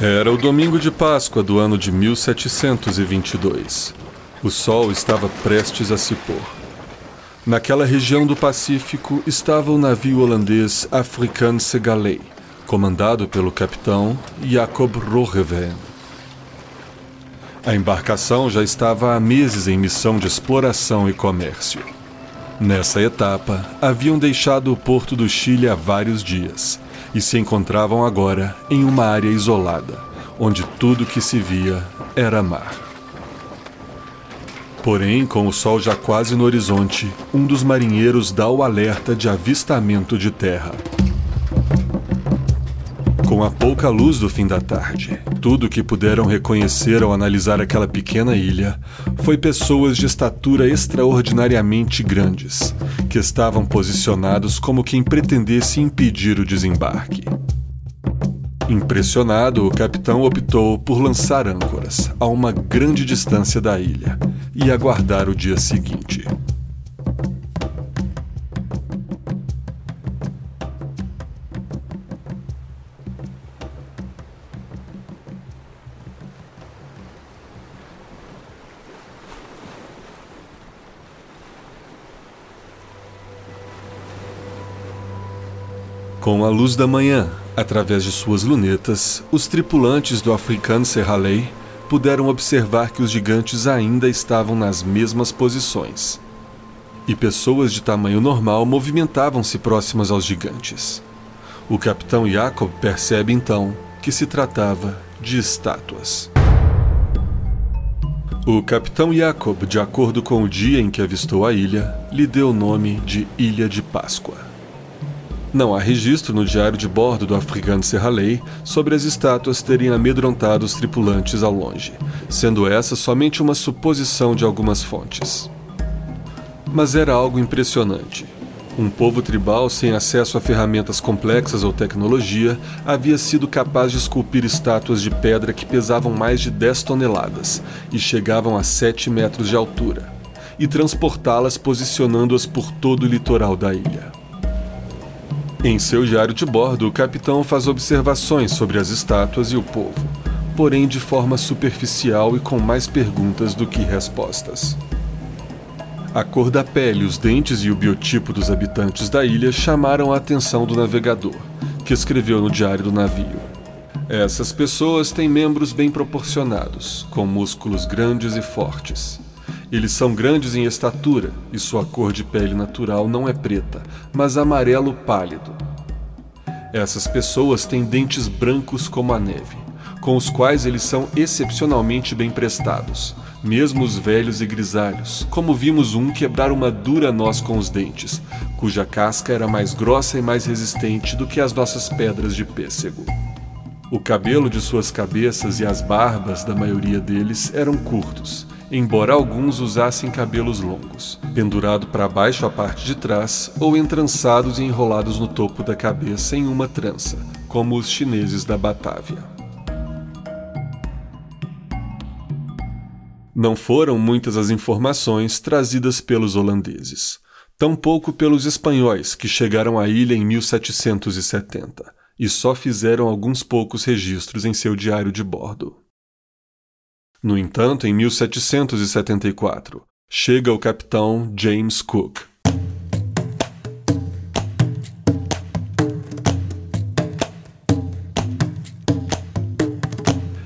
Era o domingo de Páscoa do ano de 1722. O sol estava prestes a se pôr. Naquela região do Pacífico estava o navio holandês Afrikaanse Galei, comandado pelo capitão Jacob Roggeveen. A embarcação já estava há meses em missão de exploração e comércio. Nessa etapa, haviam deixado o porto do Chile há vários dias e se encontravam agora em uma área isolada, onde tudo que se via era mar. Porém, com o sol já quase no horizonte, um dos marinheiros dá o alerta de avistamento de terra. Com a pouca luz do fim da tarde, tudo que puderam reconhecer ao analisar aquela pequena ilha foi pessoas de estatura extraordinariamente grandes, que estavam posicionados como quem pretendesse impedir o desembarque. Impressionado, o capitão optou por lançar âncoras a uma grande distância da ilha e aguardar o dia seguinte. Com a luz da manhã, através de suas lunetas, os tripulantes do Africano Serralei puderam observar que os gigantes ainda estavam nas mesmas posições. E pessoas de tamanho normal movimentavam-se próximas aos gigantes. O capitão Jacob percebe então que se tratava de estátuas. O capitão Jacob, de acordo com o dia em que avistou a ilha, lhe deu o nome de Ilha de Páscoa. Não há registro no diário de bordo do africano Serralei sobre as estátuas terem amedrontado os tripulantes ao longe, sendo essa somente uma suposição de algumas fontes. Mas era algo impressionante. Um povo tribal sem acesso a ferramentas complexas ou tecnologia havia sido capaz de esculpir estátuas de pedra que pesavam mais de 10 toneladas e chegavam a 7 metros de altura, e transportá-las posicionando-as por todo o litoral da ilha. Em seu diário de bordo, o capitão faz observações sobre as estátuas e o povo, porém de forma superficial e com mais perguntas do que respostas. A cor da pele, os dentes e o biotipo dos habitantes da ilha chamaram a atenção do navegador, que escreveu no diário do navio. Essas pessoas têm membros bem proporcionados, com músculos grandes e fortes. Eles são grandes em estatura e sua cor de pele natural não é preta, mas amarelo pálido. Essas pessoas têm dentes brancos como a neve, com os quais eles são excepcionalmente bem prestados, mesmo os velhos e grisalhos, como vimos um quebrar uma dura noz com os dentes, cuja casca era mais grossa e mais resistente do que as nossas pedras de pêssego. O cabelo de suas cabeças e as barbas da maioria deles eram curtos, embora alguns usassem cabelos longos, pendurado para baixo a parte de trás ou entrançados e enrolados no topo da cabeça em uma trança, como os chineses da Batávia. Não foram muitas as informações trazidas pelos holandeses, tampouco pelos espanhóis que chegaram à ilha em 1770 e só fizeram alguns poucos registros em seu diário de bordo. No entanto, em 1774, chega o capitão James Cook.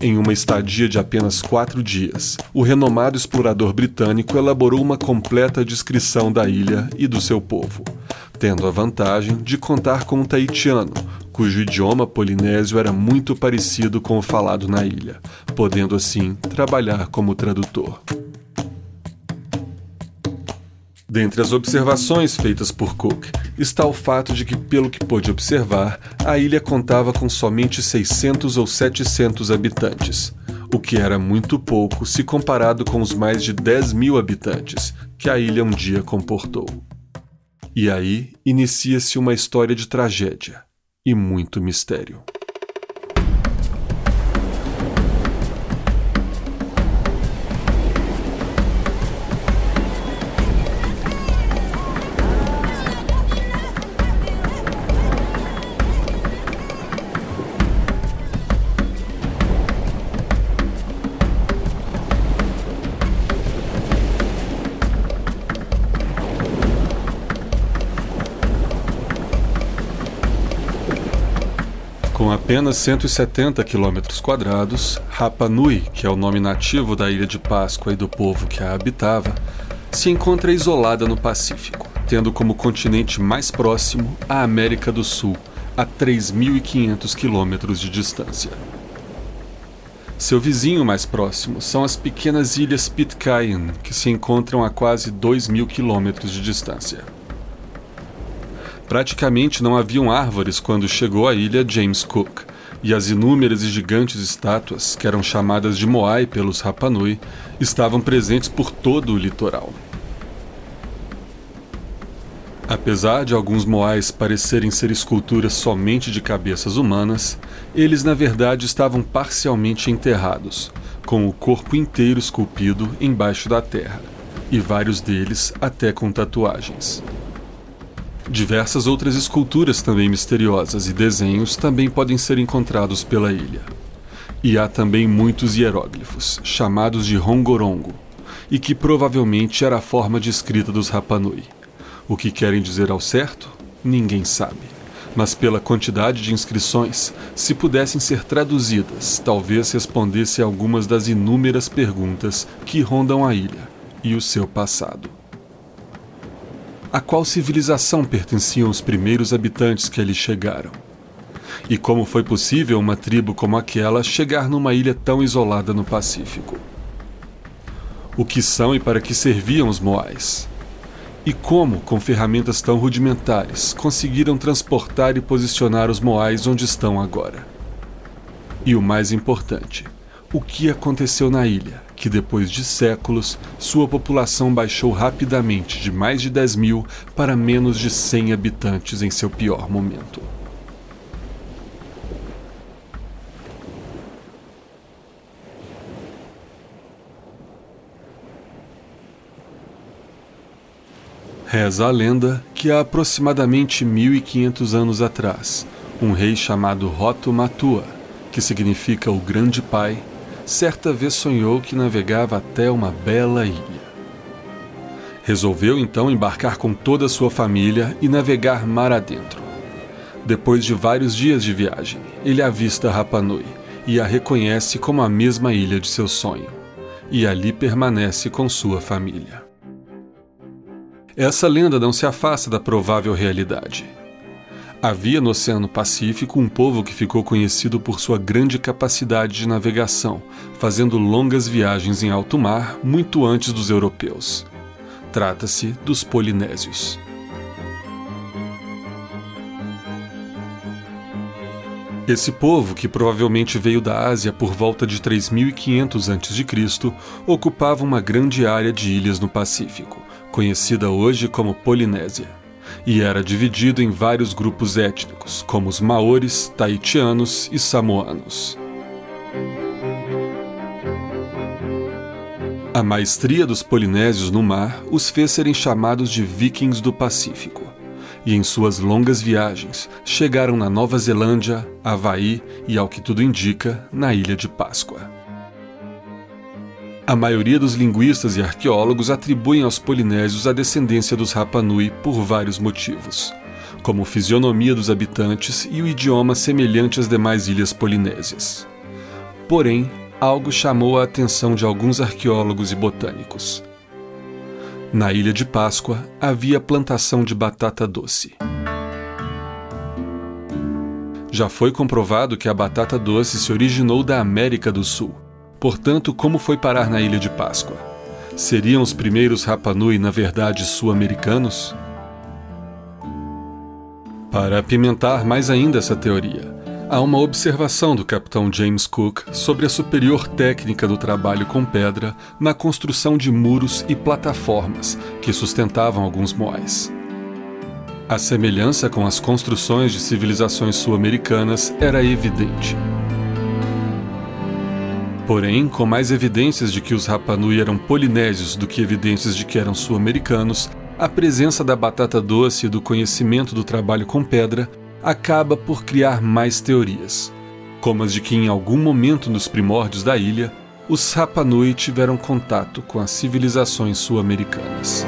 Em uma estadia de apenas quatro dias, o renomado explorador britânico elaborou uma completa descrição da ilha e do seu povo, tendo a vantagem de contar com um taitiano, cujo idioma polinésio era muito parecido com o falado na ilha, podendo assim trabalhar como tradutor. Dentre as observações feitas por Cook está o fato de que, pelo que pôde observar, a ilha contava com somente 600 ou 700 habitantes, o que era muito pouco se comparado com os mais de 10 mil habitantes que a ilha um dia comportou. E aí inicia-se uma história de tragédia e muito mistério. Com apenas 170 quilômetros quadrados, Rapa Nui, que é o nome nativo da ilha de Páscoa e do povo que a habitava, se encontra isolada no Pacífico, tendo como continente mais próximo a América do Sul, a 3.500 quilômetros de distância. Seu vizinho mais próximo são as pequenas ilhas Pitcairn, que se encontram a quase 2 mil quilômetros de distância. Praticamente não haviam árvores quando chegou à ilha James Cook, e as inúmeras e gigantes estátuas, que eram chamadas de Moai pelos Rapanui, estavam presentes por todo o litoral. Apesar de alguns moais parecerem ser esculturas somente de cabeças humanas, eles na verdade estavam parcialmente enterrados, com o corpo inteiro esculpido embaixo da terra, e vários deles até com tatuagens. Diversas outras esculturas também misteriosas e desenhos também podem ser encontrados pela ilha. E há também muitos hieróglifos, chamados de Rongorongo, e que provavelmente era a forma de escrita dos Rapanui. O que querem dizer ao certo, ninguém sabe. Mas pela quantidade de inscrições, se pudessem ser traduzidas, talvez respondesse algumas das inúmeras perguntas que rondam a ilha e o seu passado a qual civilização pertenciam os primeiros habitantes que ali chegaram. E como foi possível uma tribo como aquela chegar numa ilha tão isolada no Pacífico? O que são e para que serviam os Moais? E como, com ferramentas tão rudimentares, conseguiram transportar e posicionar os Moais onde estão agora? E o mais importante, o que aconteceu na ilha, que depois de séculos, sua população baixou rapidamente de mais de 10 mil para menos de 100 habitantes em seu pior momento. Reza a lenda que há aproximadamente 1500 anos atrás, um rei chamado Roto Matua, que significa o Grande Pai, certa vez sonhou que navegava até uma bela ilha. Resolveu então embarcar com toda a sua família e navegar mar adentro. Depois de vários dias de viagem, ele avista Rapa Nui e a reconhece como a mesma ilha de seu sonho, e ali permanece com sua família. Essa lenda não se afasta da provável realidade. Havia no Oceano Pacífico um povo que ficou conhecido por sua grande capacidade de navegação, fazendo longas viagens em alto mar muito antes dos europeus. Trata-se dos polinésios. Esse povo, que provavelmente veio da Ásia por volta de 3500 a.C., ocupava uma grande área de ilhas no Pacífico, conhecida hoje como Polinésia e era dividido em vários grupos étnicos, como os maores, taitianos e samoanos. A maestria dos polinésios no mar os fez serem chamados de vikings do Pacífico, e em suas longas viagens chegaram na Nova Zelândia, Havaí e, ao que tudo indica, na Ilha de Páscoa. A maioria dos linguistas e arqueólogos atribuem aos polinésios a descendência dos Rapa Nui por vários motivos, como fisionomia dos habitantes e o idioma semelhante às demais ilhas polinésias. Porém, algo chamou a atenção de alguns arqueólogos e botânicos. Na ilha de Páscoa havia plantação de batata doce. Já foi comprovado que a batata doce se originou da América do Sul Portanto, como foi parar na ilha de Páscoa? Seriam os primeiros Rapanui, na verdade, sul-americanos? Para apimentar mais ainda essa teoria, há uma observação do capitão James Cook sobre a superior técnica do trabalho com pedra na construção de muros e plataformas que sustentavam alguns moais. A semelhança com as construções de civilizações sul-americanas era evidente. Porém, com mais evidências de que os Rapanui eram polinésios do que evidências de que eram sul-americanos, a presença da batata doce e do conhecimento do trabalho com pedra acaba por criar mais teorias, como as de que em algum momento nos primórdios da ilha, os Rapanui tiveram contato com as civilizações sul-americanas.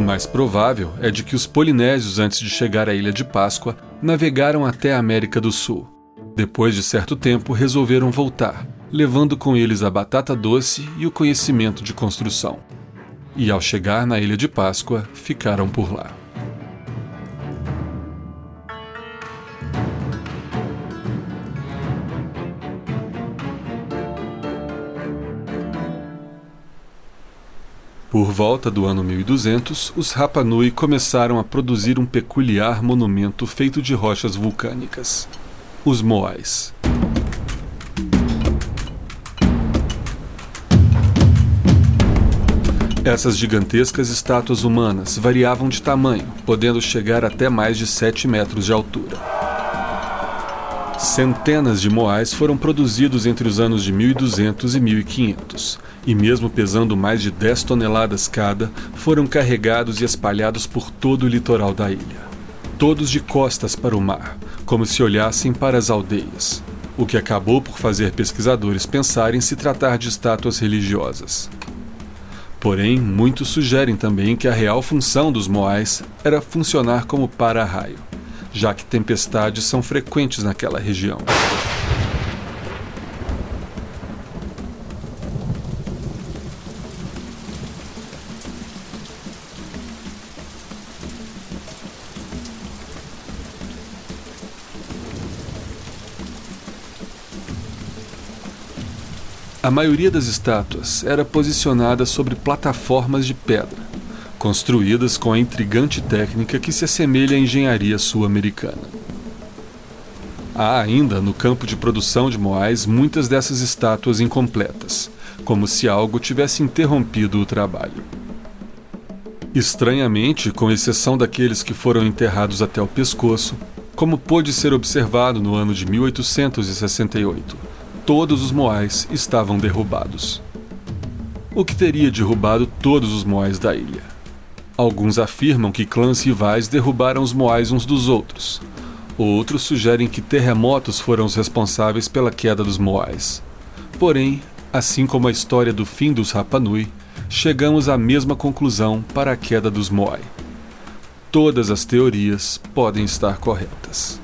Mais provável é de que os polinésios, antes de chegar à Ilha de Páscoa, navegaram até a América do Sul. Depois de certo tempo, resolveram voltar, levando com eles a batata doce e o conhecimento de construção. E ao chegar na Ilha de Páscoa, ficaram por lá. Por volta do ano 1200, os Rapa Nui começaram a produzir um peculiar monumento feito de rochas vulcânicas, os Moais. Essas gigantescas estátuas humanas variavam de tamanho, podendo chegar até mais de 7 metros de altura. Centenas de moais foram produzidos entre os anos de 1200 e 1500, e mesmo pesando mais de 10 toneladas cada, foram carregados e espalhados por todo o litoral da ilha. Todos de costas para o mar, como se olhassem para as aldeias, o que acabou por fazer pesquisadores pensarem se tratar de estátuas religiosas. Porém, muitos sugerem também que a real função dos moais era funcionar como para-raio, já que tempestades são frequentes naquela região. A maioria das estátuas era posicionada sobre plataformas de pedra, construídas com a intrigante técnica que se assemelha à engenharia sul-americana. Há ainda, no campo de produção de Moais, muitas dessas estátuas incompletas, como se algo tivesse interrompido o trabalho. Estranhamente, com exceção daqueles que foram enterrados até o pescoço, como pôde ser observado no ano de 1868 todos os moais estavam derrubados. O que teria derrubado todos os moais da ilha? Alguns afirmam que clãs rivais derrubaram os moais uns dos outros. Outros sugerem que terremotos foram os responsáveis pela queda dos moais. Porém, assim como a história do fim dos Rapanui, chegamos à mesma conclusão para a queda dos Moai. Todas as teorias podem estar corretas.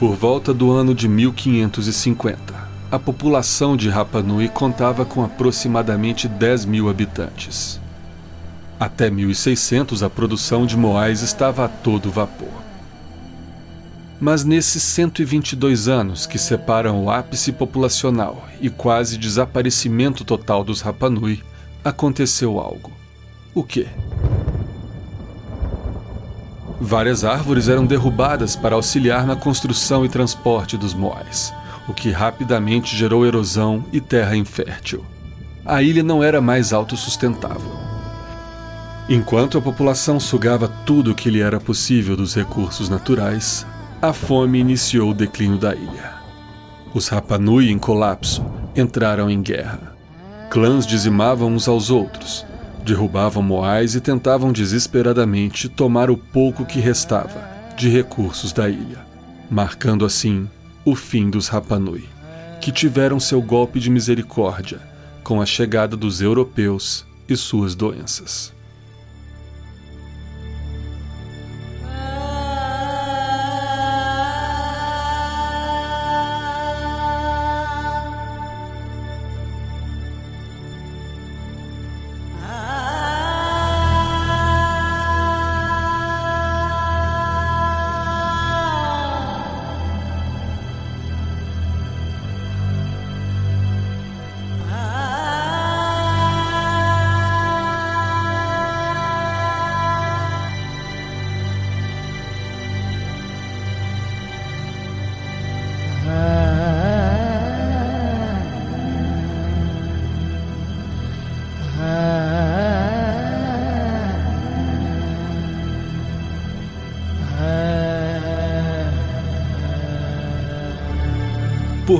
Por volta do ano de 1550, a população de Rapa Nui contava com aproximadamente 10 mil habitantes. Até 1600, a produção de moais estava a todo vapor. Mas nesses 122 anos que separam o ápice populacional e quase desaparecimento total dos Rapanui, aconteceu algo. O quê? Várias árvores eram derrubadas para auxiliar na construção e transporte dos moais, o que rapidamente gerou erosão e terra infértil. A ilha não era mais autossustentável. Enquanto a população sugava tudo o que lhe era possível dos recursos naturais, a fome iniciou o declínio da ilha. Os Rapanui, em colapso, entraram em guerra. Clãs dizimavam uns aos outros, Derrubavam Moais e tentavam desesperadamente tomar o pouco que restava de recursos da ilha, marcando assim o fim dos Rapanui, que tiveram seu golpe de misericórdia com a chegada dos europeus e suas doenças.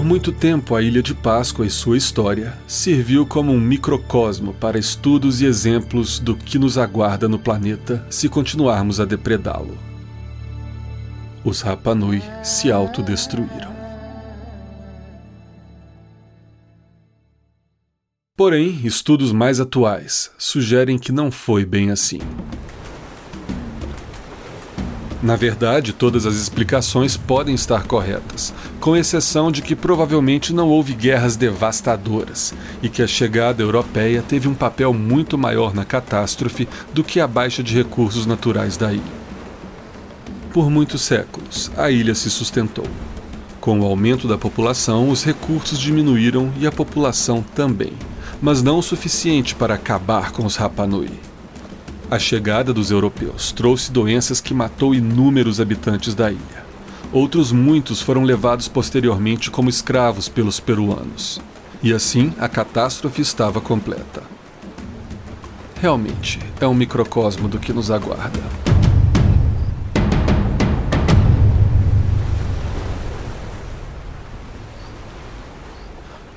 Por muito tempo, a Ilha de Páscoa e sua história serviu como um microcosmo para estudos e exemplos do que nos aguarda no planeta se continuarmos a depredá-lo. Os Rapanui se autodestruíram. Porém, estudos mais atuais sugerem que não foi bem assim. Na verdade, todas as explicações podem estar corretas, com exceção de que provavelmente não houve guerras devastadoras e que a chegada europeia teve um papel muito maior na catástrofe do que a baixa de recursos naturais da ilha. Por muitos séculos, a ilha se sustentou. Com o aumento da população, os recursos diminuíram e a população também, mas não o suficiente para acabar com os Rapanui. A chegada dos europeus trouxe doenças que matou inúmeros habitantes da ilha. Outros muitos foram levados posteriormente como escravos pelos peruanos. E assim a catástrofe estava completa. Realmente é um microcosmo do que nos aguarda.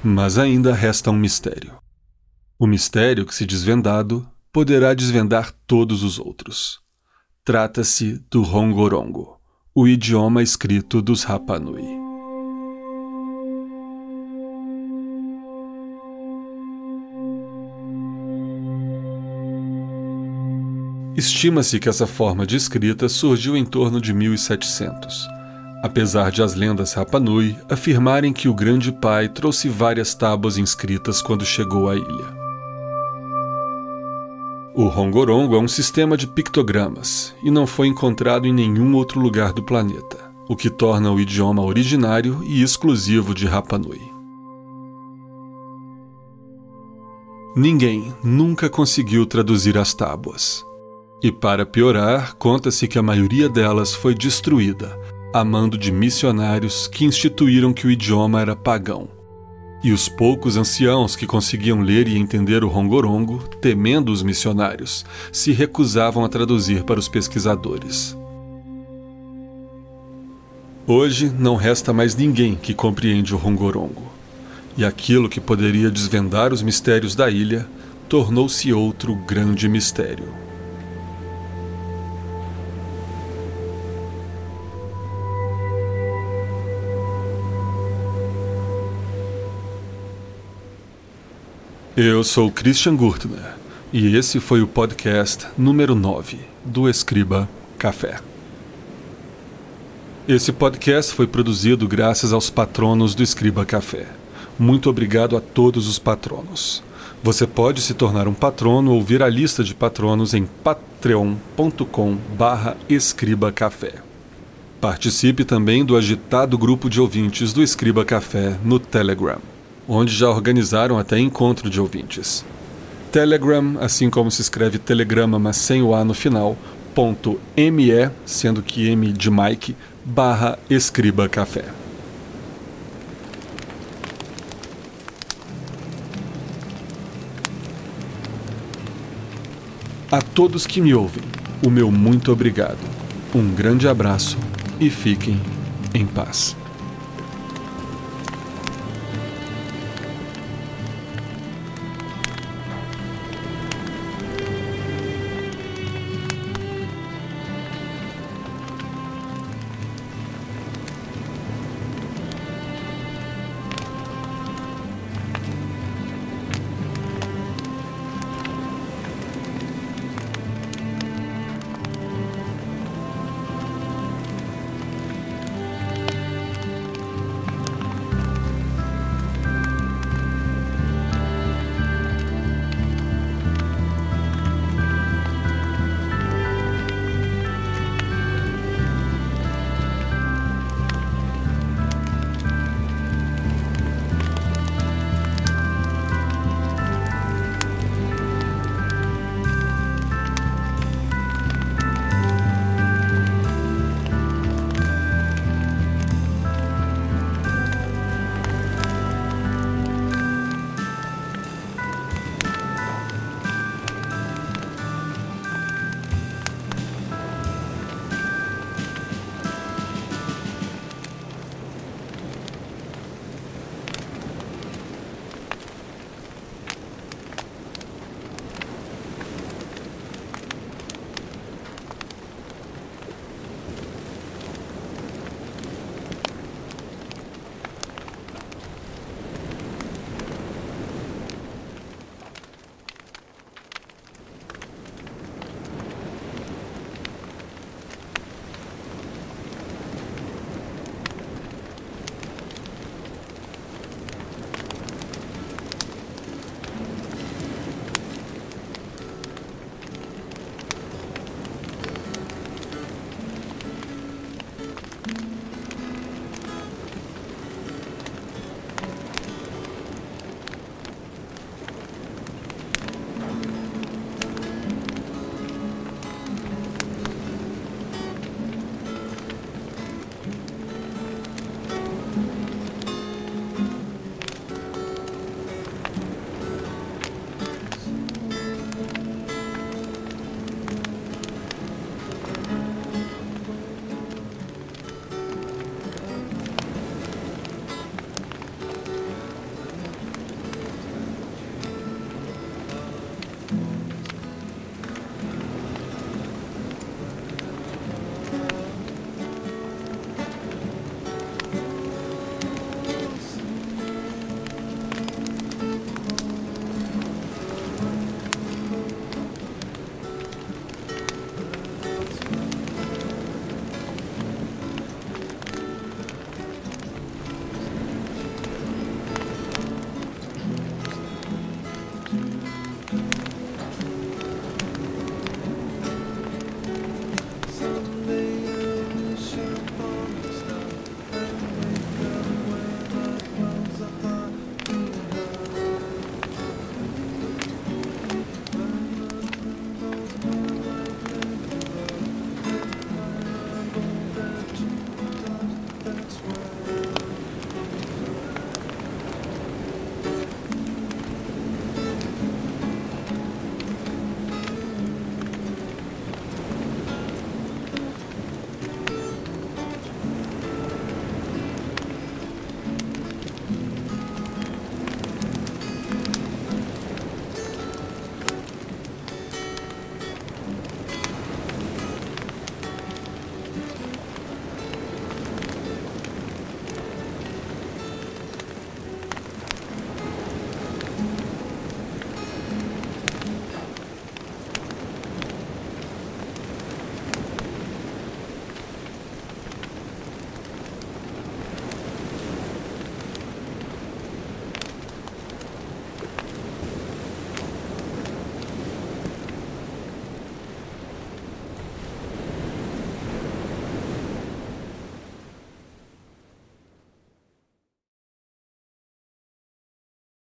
Mas ainda resta um mistério. O mistério que, se desvendado, poderá desvendar todos os outros. Trata-se do Rongorongo, o idioma escrito dos Rapanui. Estima-se que essa forma de escrita surgiu em torno de 1700, apesar de as lendas Rapanui afirmarem que o Grande Pai trouxe várias tábuas inscritas quando chegou à ilha. O Rongorongo é um sistema de pictogramas e não foi encontrado em nenhum outro lugar do planeta, o que torna o idioma originário e exclusivo de Rapa Nui. Ninguém nunca conseguiu traduzir as tábuas. E para piorar, conta-se que a maioria delas foi destruída, a mando de missionários que instituíram que o idioma era pagão e os poucos anciãos que conseguiam ler e entender o rongorongo, temendo os missionários, se recusavam a traduzir para os pesquisadores. Hoje não resta mais ninguém que compreende o rongorongo, e aquilo que poderia desvendar os mistérios da ilha tornou-se outro grande mistério. Eu sou Christian Gurtner e esse foi o podcast número 9 do Escriba Café. Esse podcast foi produzido graças aos patronos do Escriba Café. Muito obrigado a todos os patronos. Você pode se tornar um patrono ou vir a lista de patronos em patreon.com barra escribacafé. Participe também do agitado grupo de ouvintes do Escriba Café no Telegram onde já organizaram até encontro de ouvintes. Telegram, assim como se escreve telegrama, mas sem o A no final, ponto ME, sendo que M de Mike, barra Escriba Café. A todos que me ouvem, o meu muito obrigado. Um grande abraço e fiquem em paz.